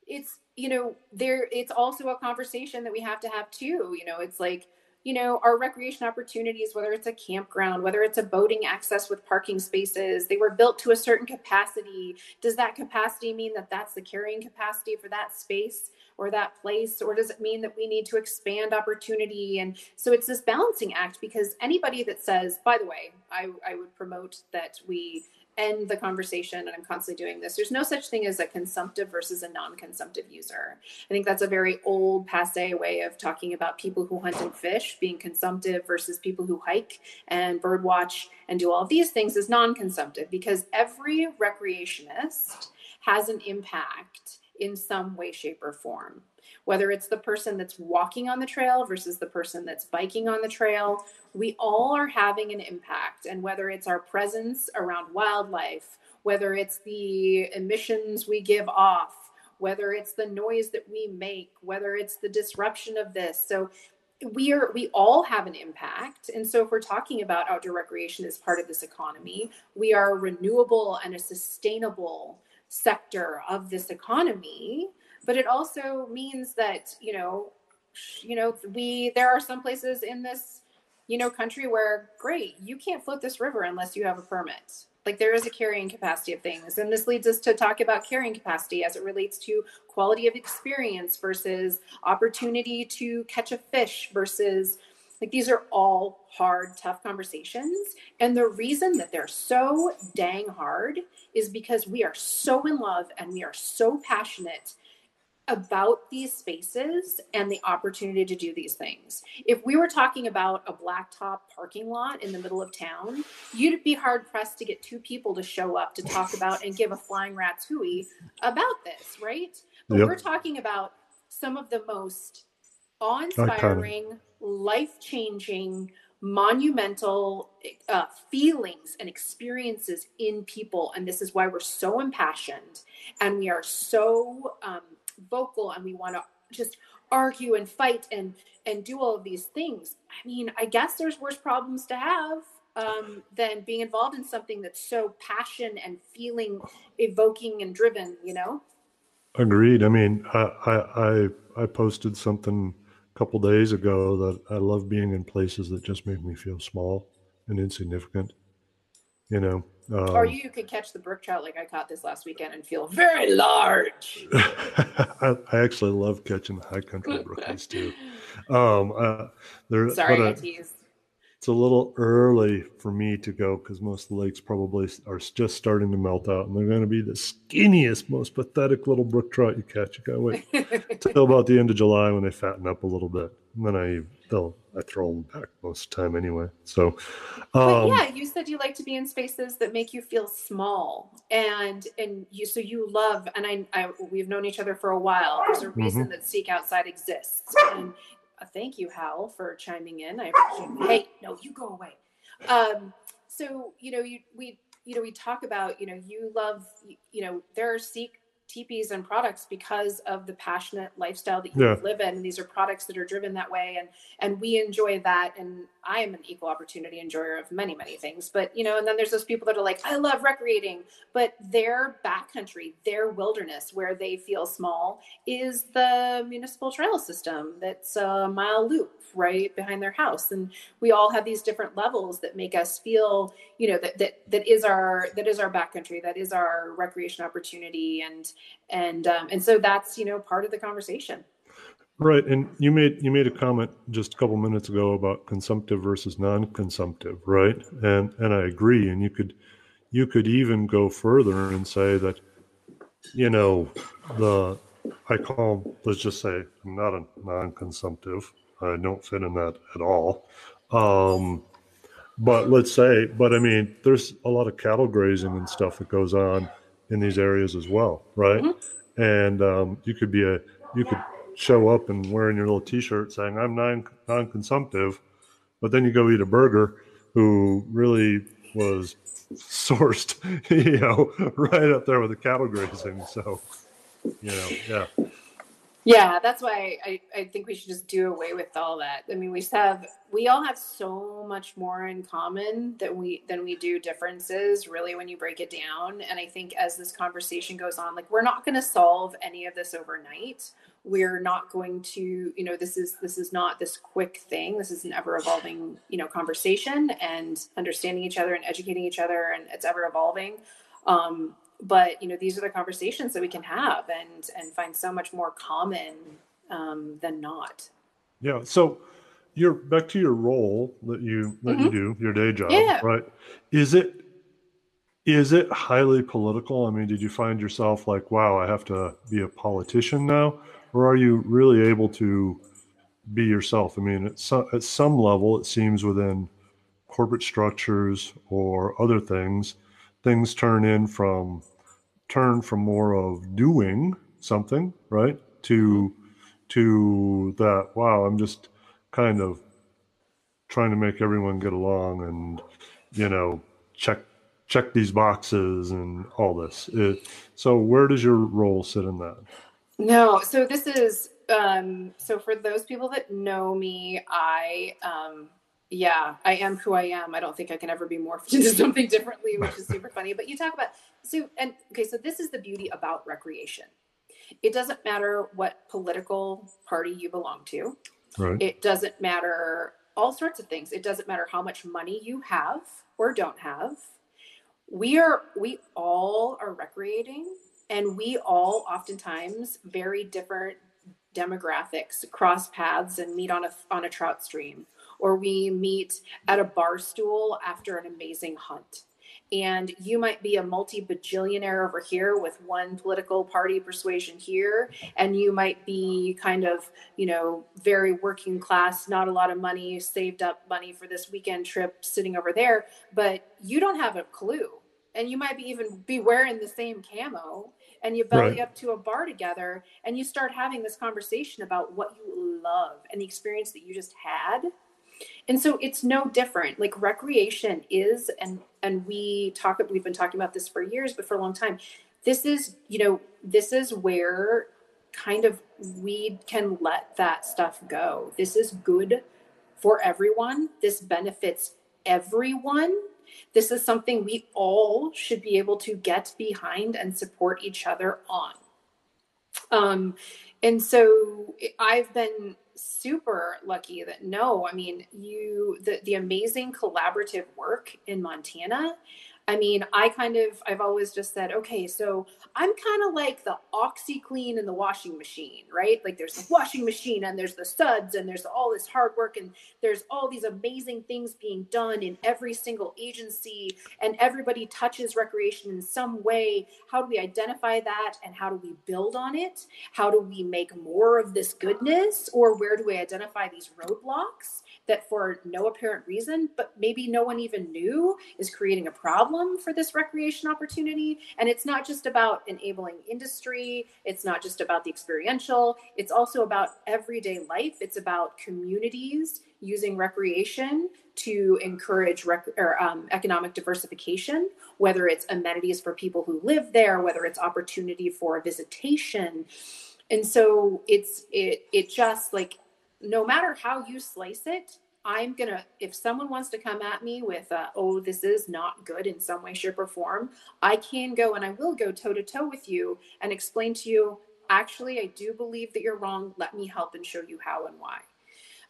it's you know, there it's also a conversation that we have to have too. You know, it's like you know, our recreation opportunities, whether it's a campground, whether it's a boating access with parking spaces, they were built to a certain capacity. Does that capacity mean that that's the carrying capacity for that space or that place? Or does it mean that we need to expand opportunity? And so it's this balancing act because anybody that says, by the way, I, I would promote that we end the conversation, and I'm constantly doing this. There's no such thing as a consumptive versus a non-consumptive user. I think that's a very old, passe way of talking about people who hunt and fish being consumptive versus people who hike and bird watch and do all of these things is non-consumptive because every recreationist has an impact in some way, shape, or form. Whether it's the person that's walking on the trail versus the person that's biking on the trail, we all are having an impact. And whether it's our presence around wildlife, whether it's the emissions we give off, whether it's the noise that we make, whether it's the disruption of this. So we are we all have an impact and so if we're talking about outdoor recreation as part of this economy we are a renewable and a sustainable sector of this economy but it also means that you know you know we there are some places in this you know country where great you can't float this river unless you have a permit like there is a carrying capacity of things and this leads us to talk about carrying capacity as it relates to quality of experience versus opportunity to catch a fish versus like these are all hard, tough conversations. And the reason that they're so dang hard is because we are so in love and we are so passionate about these spaces and the opportunity to do these things. If we were talking about a blacktop parking lot in the middle of town, you'd be hard pressed to get two people to show up to talk about and give a flying rat's hooey about this, right? But yep. we're talking about some of the most awe-inspiring, life-changing, monumental uh, feelings and experiences in people, and this is why we're so impassioned and we are so um, vocal, and we want to just argue and fight and and do all of these things. I mean, I guess there's worse problems to have um, than being involved in something that's so passion and feeling evoking and driven. You know. Agreed. I mean, I I I posted something a couple days ago that I love being in places that just make me feel small and insignificant. You know. Um, or you could catch the brook trout like I caught this last weekend and feel very large. I, I, actually love catching the high country brookies too. Um, uh, Sorry, I teased it's a little early for me to go because most of the lakes probably are just starting to melt out, and they're going to be the skinniest, most pathetic little brook trout you catch. You got to wait till about the end of July when they fatten up a little bit, and then I they'll I throw them back most of the time anyway. So, um, yeah, you said you like to be in spaces that make you feel small, and and you so you love, and I, I we've known each other for a while. There's a reason mm-hmm. that Seek Outside exists, and uh, thank you, Hal, for chiming in. I appreciate. Hey, no, you go away. Um, so you know, you we you know we talk about you know you love you know there are seek teepees and products because of the passionate lifestyle that you yeah. live in. And these are products that are driven that way. And, and we enjoy that. And I am an equal opportunity enjoyer of many, many things, but you know, and then there's those people that are like, I love recreating, but their backcountry, their wilderness where they feel small is the municipal trail system. That's a mile loop right behind their house. And we all have these different levels that make us feel, you know, that, that, that is our, that is our backcountry, that is our recreation opportunity. And, and um, and so that's you know part of the conversation. Right and you made you made a comment just a couple minutes ago about consumptive versus non-consumptive right? And and i agree and you could you could even go further and say that you know the i call let's just say i'm not a non-consumptive. I don't fit in that at all. Um but let's say but i mean there's a lot of cattle grazing and stuff that goes on in these areas as well, right? Mm-hmm. And um, you could be a you could show up and wearing your little T-shirt saying I'm non non-consumptive, but then you go eat a burger who really was sourced, you know, right up there with the cattle grazing. So, you know, yeah. Yeah, that's why I, I think we should just do away with all that. I mean, we have we all have so much more in common than we than we do differences, really, when you break it down. And I think as this conversation goes on, like we're not going to solve any of this overnight. We're not going to, you know, this is this is not this quick thing. This is an ever evolving, you know, conversation and understanding each other and educating each other, and it's ever evolving. Um, but you know these are the conversations that we can have and and find so much more common um, than not yeah so you're back to your role that you that mm-hmm. you do your day job yeah. right is it is it highly political? I mean, did you find yourself like, wow, I have to be a politician now? Or are you really able to be yourself? I mean, at some, at some level, it seems within corporate structures or other things, things turn in from turn from more of doing something, right? To to that, wow, I'm just kind of trying to make everyone get along and, you know, check check these boxes and all this. It, so where does your role sit in that? No, so this is um so for those people that know me, I um yeah, I am who I am. I don't think I can ever be morphed into something differently, which is super funny. But you talk about so and okay, so this is the beauty about recreation. It doesn't matter what political party you belong to. Right. It doesn't matter all sorts of things. It doesn't matter how much money you have or don't have we are we all are recreating and we all oftentimes very different demographics cross paths and meet on a on a trout stream or we meet at a bar stool after an amazing hunt. And you might be a multi bajillionaire over here with one political party persuasion here and you might be kind of you know very working class not a lot of money saved up money for this weekend trip sitting over there but you don't have a clue. And you might be even be wearing the same camo and you belly right. up to a bar together and you start having this conversation about what you love and the experience that you just had and so it's no different. Like recreation is and and we talk we've been talking about this for years but for a long time this is you know this is where kind of we can let that stuff go. This is good for everyone. This benefits everyone. This is something we all should be able to get behind and support each other on. Um, and so i've been super lucky that no, I mean, you the the amazing collaborative work in Montana I mean, I kind of, I've always just said, okay, so I'm kind of like the OxiClean and the washing machine, right? Like there's the washing machine and there's the suds and there's all this hard work and there's all these amazing things being done in every single agency and everybody touches recreation in some way. How do we identify that and how do we build on it? How do we make more of this goodness or where do we identify these roadblocks? That for no apparent reason, but maybe no one even knew is creating a problem for this recreation opportunity. And it's not just about enabling industry, it's not just about the experiential, it's also about everyday life. It's about communities using recreation to encourage rec- or, um, economic diversification, whether it's amenities for people who live there, whether it's opportunity for visitation. And so it's it it just like no matter how you slice it, I'm gonna, if someone wants to come at me with, uh, oh, this is not good in some way, shape, or form, I can go and I will go toe to toe with you and explain to you, actually, I do believe that you're wrong. Let me help and show you how and why.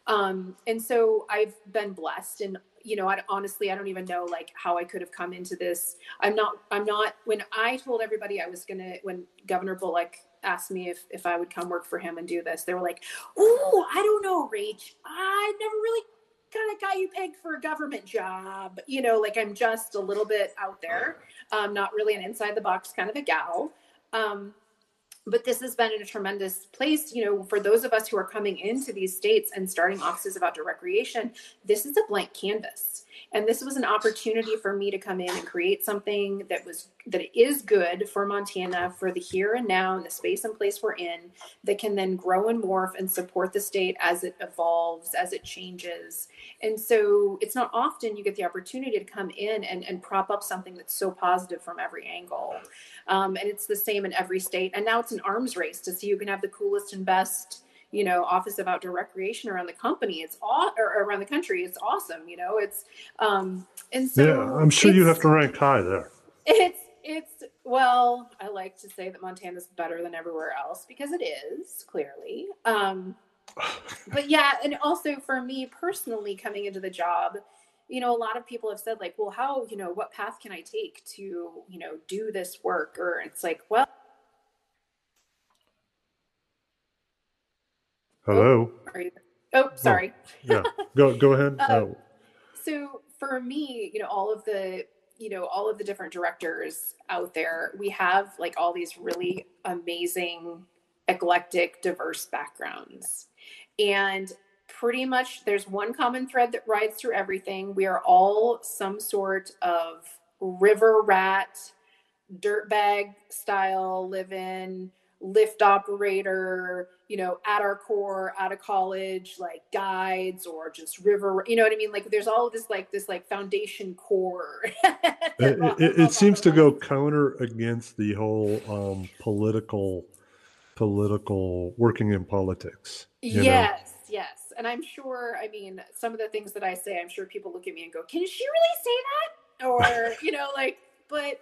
Um, and so I've been blessed and you know, I, honestly, I don't even know like how I could have come into this. I'm not, I'm not, when I told everybody I was going to, when Governor Bullock asked me if, if I would come work for him and do this, they were like, Oh, I don't know, Rach. I never really kind of got you pegged for a government job. You know, like I'm just a little bit out there. Um, not really an inside the box kind of a gal. Um, but this has been a tremendous place you know for those of us who are coming into these states and starting offices about outdoor recreation this is a blank canvas and this was an opportunity for me to come in and create something that was that is good for montana for the here and now and the space and place we're in that can then grow and morph and support the state as it evolves as it changes and so it's not often you get the opportunity to come in and, and prop up something that's so positive from every angle um, and it's the same in every state. And now it's an arms race to see who can have the coolest and best, you know, Office of Outdoor Recreation around the company. It's all or around the country. It's awesome. You know, it's um, and so yeah, I'm sure you have to rank high there. It's it's well, I like to say that Montana's better than everywhere else because it is clearly. Um, but yeah, and also for me personally, coming into the job you know a lot of people have said like well how you know what path can i take to you know do this work or it's like well hello? oh, you, oh sorry. oh, yeah. Go go ahead. Um, so for me you know all of the you know all of the different directors out there we have like all these really amazing eclectic diverse backgrounds. And pretty much there's one common thread that rides through everything. We are all some sort of river rat dirtbag style live in lift operator, you know, at our core, out of college, like guides or just river, you know what I mean? Like there's all this like this like foundation core. it, it, it seems to go counter against the whole um, political political working in politics. Yes, know? yes. And I'm sure, I mean, some of the things that I say, I'm sure people look at me and go, Can she really say that? Or, you know, like, but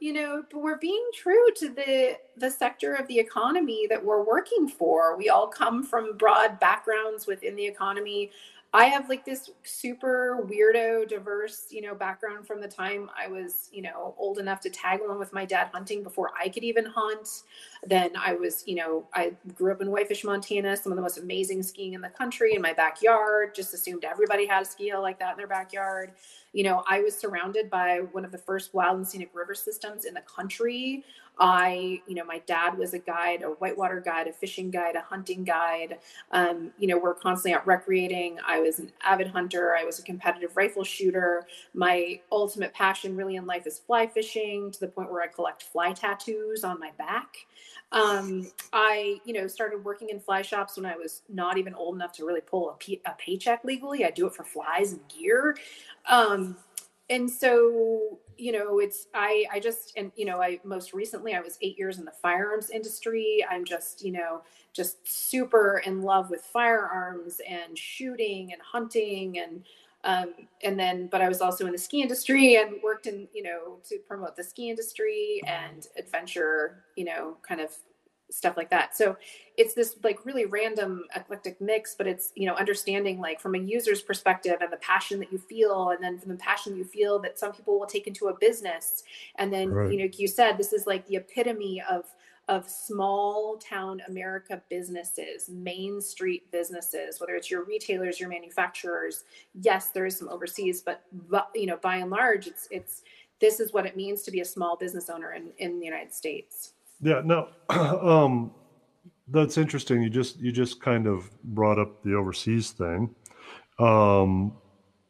you know but we're being true to the the sector of the economy that we're working for we all come from broad backgrounds within the economy I have like this super weirdo, diverse, you know, background from the time I was, you know, old enough to tag along with my dad hunting before I could even hunt. Then I was, you know, I grew up in Whitefish, Montana, some of the most amazing skiing in the country in my backyard. Just assumed everybody had a ski hill like that in their backyard. You know, I was surrounded by one of the first wild and scenic river systems in the country. I, you know, my dad was a guide, a whitewater guide, a fishing guide, a hunting guide. Um, you know, we're constantly out recreating. I was an avid hunter. I was a competitive rifle shooter. My ultimate passion really in life is fly fishing to the point where I collect fly tattoos on my back. Um, I, you know, started working in fly shops when I was not even old enough to really pull a, paycheck legally. I do it for flies and gear. Um, and so you know it's i i just and you know i most recently i was eight years in the firearms industry i'm just you know just super in love with firearms and shooting and hunting and um, and then but i was also in the ski industry and worked in you know to promote the ski industry and adventure you know kind of stuff like that. So it's this like really random eclectic mix, but it's, you know, understanding like from a user's perspective and the passion that you feel, and then from the passion you feel that some people will take into a business. And then, right. you know, you said this is like the epitome of of small town America businesses, main street businesses, whether it's your retailers, your manufacturers. Yes, there is some overseas, but, you know, by and large, it's it's this is what it means to be a small business owner in, in the United States. Yeah, no, um, that's interesting. You just you just kind of brought up the overseas thing. Um,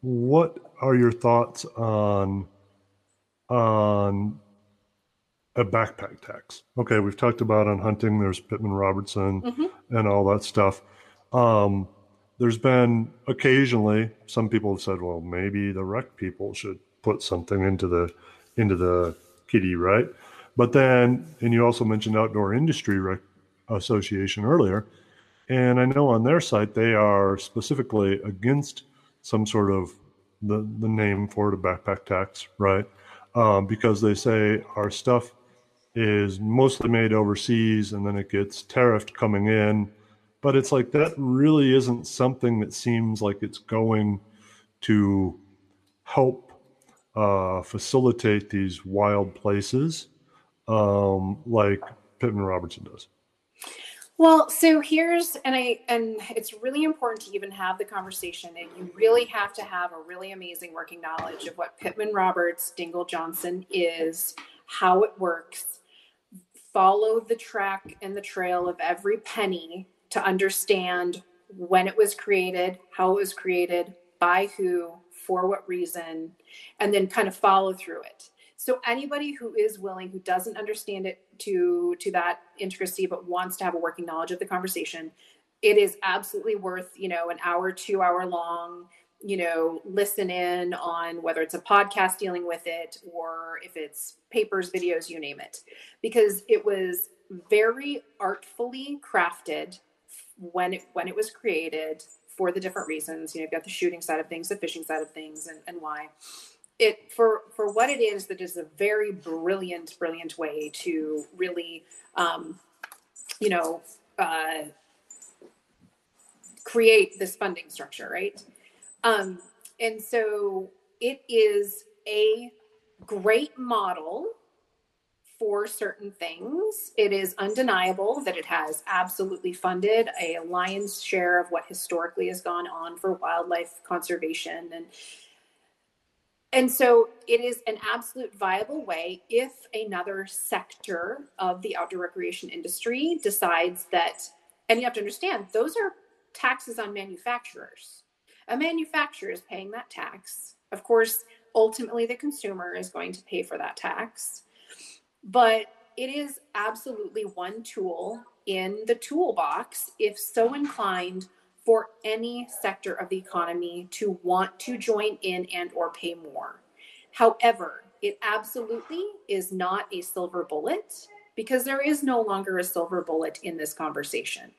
what are your thoughts on on a backpack tax? Okay, we've talked about on hunting. There's Pittman Robertson mm-hmm. and all that stuff. Um, there's been occasionally some people have said, well, maybe the rec people should put something into the into the kitty, right? But then, and you also mentioned Outdoor Industry Rec- Association earlier, and I know on their site they are specifically against some sort of the the name for it a backpack tax, right? Um, because they say our stuff is mostly made overseas and then it gets tariffed coming in. But it's like that really isn't something that seems like it's going to help uh, facilitate these wild places um, like Pittman Robertson does? Well, so here's and I and it's really important to even have the conversation and you really have to have a really amazing working knowledge of what Pittman Roberts Dingle Johnson is, how it works, follow the track and the trail of every penny to understand when it was created, how it was created, by who, for what reason, and then kind of follow through it. So anybody who is willing who doesn't understand it to to that intricacy but wants to have a working knowledge of the conversation it is absolutely worth you know an hour two hour long you know listen in on whether it's a podcast dealing with it or if it's papers videos you name it. Because it was very artfully crafted when it when it was created for the different reasons. You know you've got the shooting side of things the fishing side of things and, and why. It for for what it is that is a very brilliant brilliant way to really um, you know uh, create this funding structure right um, and so it is a great model for certain things. It is undeniable that it has absolutely funded a lion's share of what historically has gone on for wildlife conservation and and so it is an absolute viable way if another sector of the outdoor recreation industry decides that, and you have to understand, those are taxes on manufacturers. A manufacturer is paying that tax. Of course, ultimately the consumer is going to pay for that tax. But it is absolutely one tool in the toolbox, if so inclined, for any sector of the economy to want to join in and or pay more. However, it absolutely is not a silver bullet because there is no longer a silver bullet in this conversation.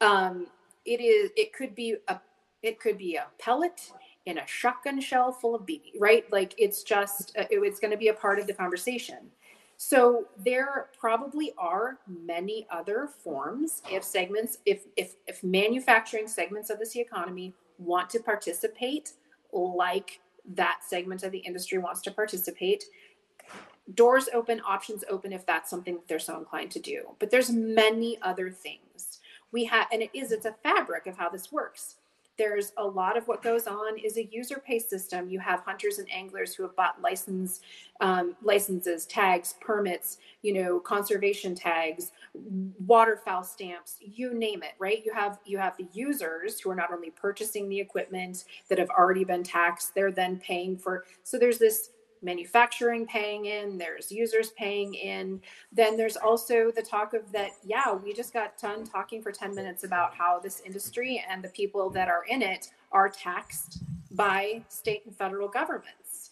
Um, it is. It could be a. It could be a pellet in a shotgun shell full of BB. Right? Like it's just. Uh, it, it's going to be a part of the conversation. So there probably are many other forms if segments, if if if manufacturing segments of this economy want to participate like that segment of the industry wants to participate doors open options open if that's something that they're so inclined to do but there's many other things we have and it is it's a fabric of how this works there's a lot of what goes on is a user pay system. You have hunters and anglers who have bought license um, licenses, tags, permits, you know, conservation tags, waterfowl stamps, you name it, right? You have you have the users who are not only purchasing the equipment that have already been taxed, they're then paying for. So there's this manufacturing paying in, there's users paying in. Then there's also the talk of that, yeah, we just got done talking for 10 minutes about how this industry and the people that are in it are taxed by state and federal governments.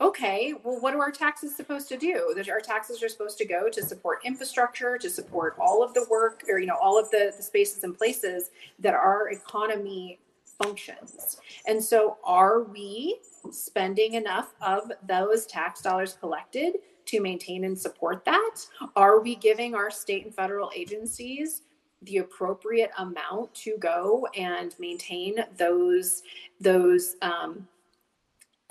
Okay, well, what are our taxes supposed to do? Our taxes are supposed to go to support infrastructure, to support all of the work, or you know, all of the, the spaces and places that our economy functions. And so, are we spending enough of those tax dollars collected to maintain and support that? Are we giving our state and federal agencies the appropriate amount to go and maintain those those um,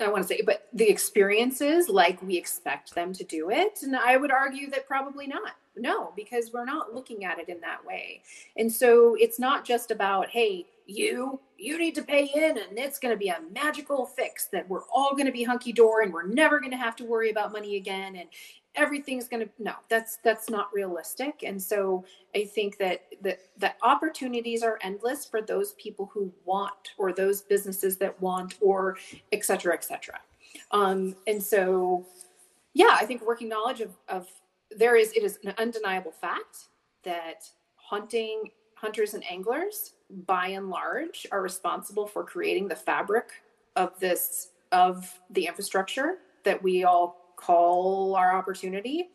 I want to say, but the experiences like we expect them to do it? And I would argue that probably not. No, because we're not looking at it in that way. And so it's not just about, hey, you you need to pay in and it's going to be a magical fix that we're all going to be hunky dory and we're never going to have to worry about money again and everything's going to no that's that's not realistic and so i think that the the opportunities are endless for those people who want or those businesses that want or et cetera et cetera um, and so yeah i think working knowledge of of there is it is an undeniable fact that hunting hunters and anglers by and large are responsible for creating the fabric of this of the infrastructure that we all call our opportunity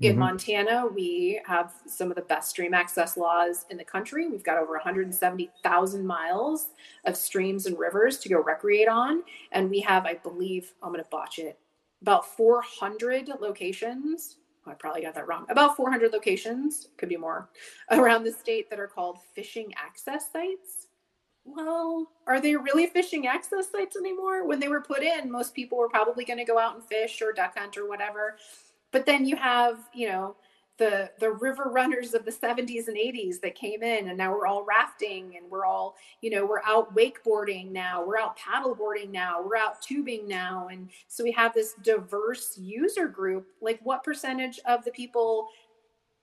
in mm-hmm. Montana, we have some of the best stream access laws in the country. We've got over 170,000 miles of streams and rivers to go recreate on. And we have, I believe, I'm going to botch it, about 400 locations I probably got that wrong. About 400 locations, could be more, around the state that are called fishing access sites. Well, are they really fishing access sites anymore? When they were put in, most people were probably going to go out and fish or duck hunt or whatever. But then you have, you know, the the river runners of the 70s and 80s that came in and now we're all rafting and we're all you know we're out wakeboarding now we're out paddleboarding now we're out tubing now and so we have this diverse user group. Like what percentage of the people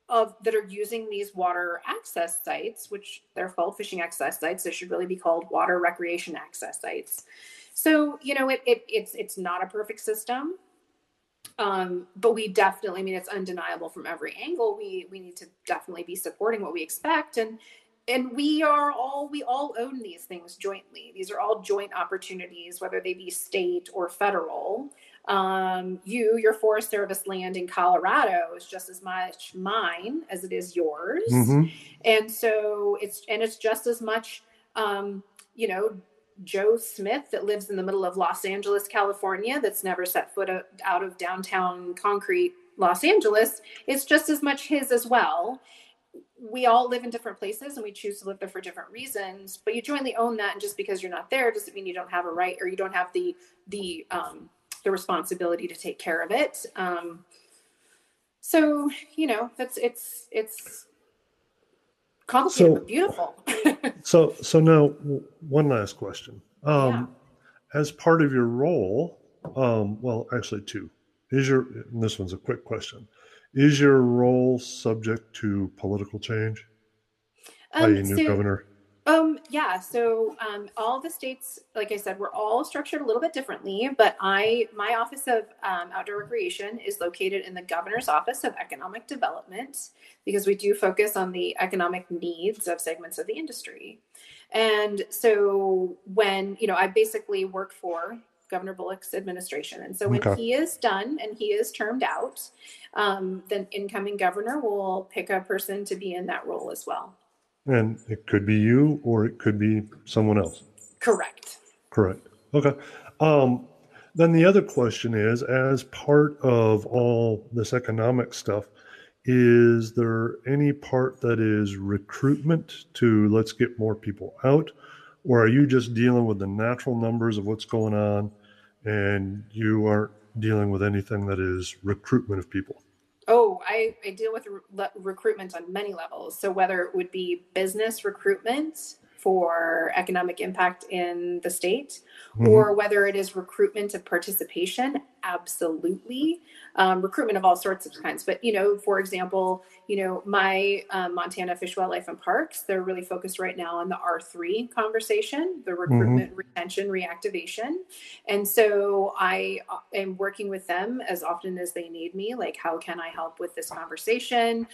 of that are using these water access sites which they're called fishing access sites they should really be called water recreation access sites. So you know it, it it's it's not a perfect system um, but we definitely, I mean, it's undeniable from every angle. We we need to definitely be supporting what we expect, and and we are all we all own these things jointly. These are all joint opportunities, whether they be state or federal. Um, you, your Forest Service land in Colorado is just as much mine as it is yours, mm-hmm. and so it's and it's just as much. Um, you know, Joe Smith that lives in the middle of Los Angeles, California, that's never set foot out of downtown concrete Los Angeles, it's just as much his as well. We all live in different places and we choose to live there for different reasons, but you jointly own that. And just because you're not there doesn't mean you don't have a right or you don't have the, the, um, the responsibility to take care of it. Um, so, you know, that's, it's, it's, complicated so, but beautiful. so so now one last question. Um, as part of your role, um, well, actually, two. Is your this one's a quick question. Is your role subject to political change? Um, you new so, governor? Um, yeah. So um, all the states, like I said, we're all structured a little bit differently. But I, my office of um, outdoor recreation is located in the governor's office of economic development because we do focus on the economic needs of segments of the industry. And so when you know, I basically work for Governor Bullock's administration. And so when okay. he is done and he is termed out, um, the incoming governor will pick a person to be in that role as well. And it could be you or it could be someone else. Correct. Correct. Okay. Um, then the other question is as part of all this economic stuff, is there any part that is recruitment to let's get more people out? Or are you just dealing with the natural numbers of what's going on and you aren't dealing with anything that is recruitment of people? I, I deal with re- recruitment on many levels. So whether it would be business recruitment, for economic impact in the state, mm-hmm. or whether it is recruitment of participation, absolutely. Um, recruitment of all sorts of kinds. But, you know, for example, you know, my um, Montana Fish, Wildlife, and Parks, they're really focused right now on the R3 conversation, the recruitment, mm-hmm. retention, reactivation. And so I uh, am working with them as often as they need me. Like, how can I help with this conversation?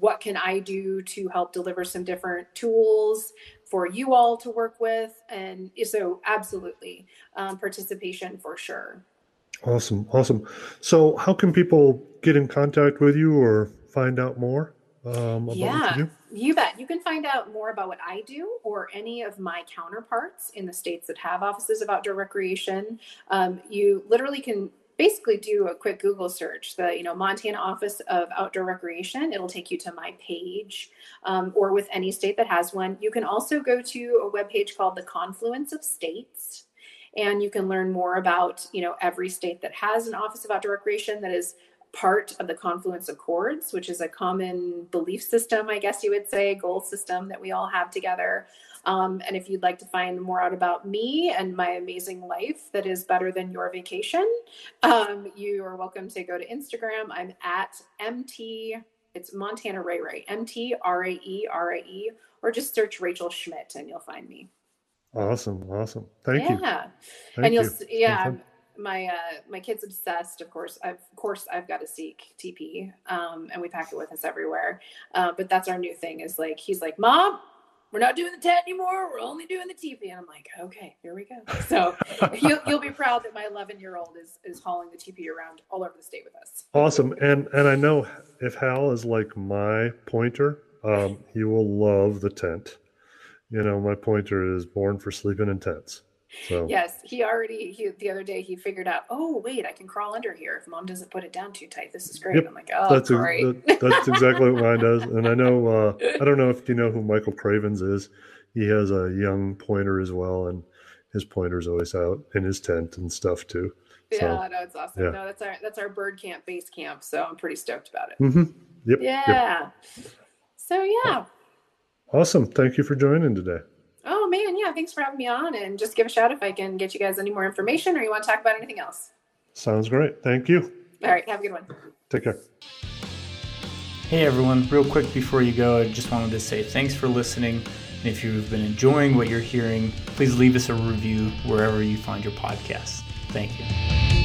what can I do to help deliver some different tools for you all to work with? And so, absolutely, um, participation for sure. Awesome, awesome. So, how can people get in contact with you or find out more? Um, yeah, you, you bet. You can find out more about what I do or any of my counterparts in the states that have offices of outdoor recreation. Um, you literally can basically do a quick Google search, the you know Montana Office of Outdoor Recreation. It'll take you to my page, um, or with any state that has one. You can also go to a web page called the Confluence of States, and you can learn more about you know every state that has an Office of Outdoor Recreation that is part of the Confluence Accords, which is a common belief system, I guess you would say, goal system that we all have together. Um, and if you'd like to find more out about me and my amazing life that is better than your vacation, um, you are welcome to go to Instagram. I'm at MT, it's Montana Ray Ray, M T R A E R A E, or just search Rachel Schmidt and you'll find me. Awesome. Awesome. Thank yeah. you. Yeah. And you'll, you. yeah. My uh, my kid's obsessed. Of course, I've, of course, I've got to seek TP, um, and we pack it with us everywhere. Uh, but that's our new thing. Is like he's like, Mom, we're not doing the tent anymore. We're only doing the teepee. And I'm like, okay, here we go. So you'll, you'll be proud that my 11 year old is, is hauling the teepee around all over the state with us. Awesome. And, and I know if Hal is like my pointer, um, he will love the tent. You know, my pointer is born for sleeping in tents. So yes, he already he, the other day he figured out. Oh wait, I can crawl under here if mom doesn't put it down too tight. This is great. Yep. I'm like, oh, that's great. A, that, that's exactly what mine does. And I know uh, I don't know if you know who Michael Cravens is. He has a young pointer as well, and his pointer's always out in his tent and stuff too. Yeah, so, no, it's awesome. Yeah. No, that's our that's our bird camp base camp. So I'm pretty stoked about it. Mm-hmm. Yep. Yeah. Yep. So yeah. Awesome. Thank you for joining today. Oh man, yeah, thanks for having me on. And just give a shout if I can get you guys any more information or you want to talk about anything else. Sounds great. Thank you. All right, have a good one. Take care. Hey everyone, real quick before you go, I just wanted to say thanks for listening. And if you've been enjoying what you're hearing, please leave us a review wherever you find your podcasts. Thank you.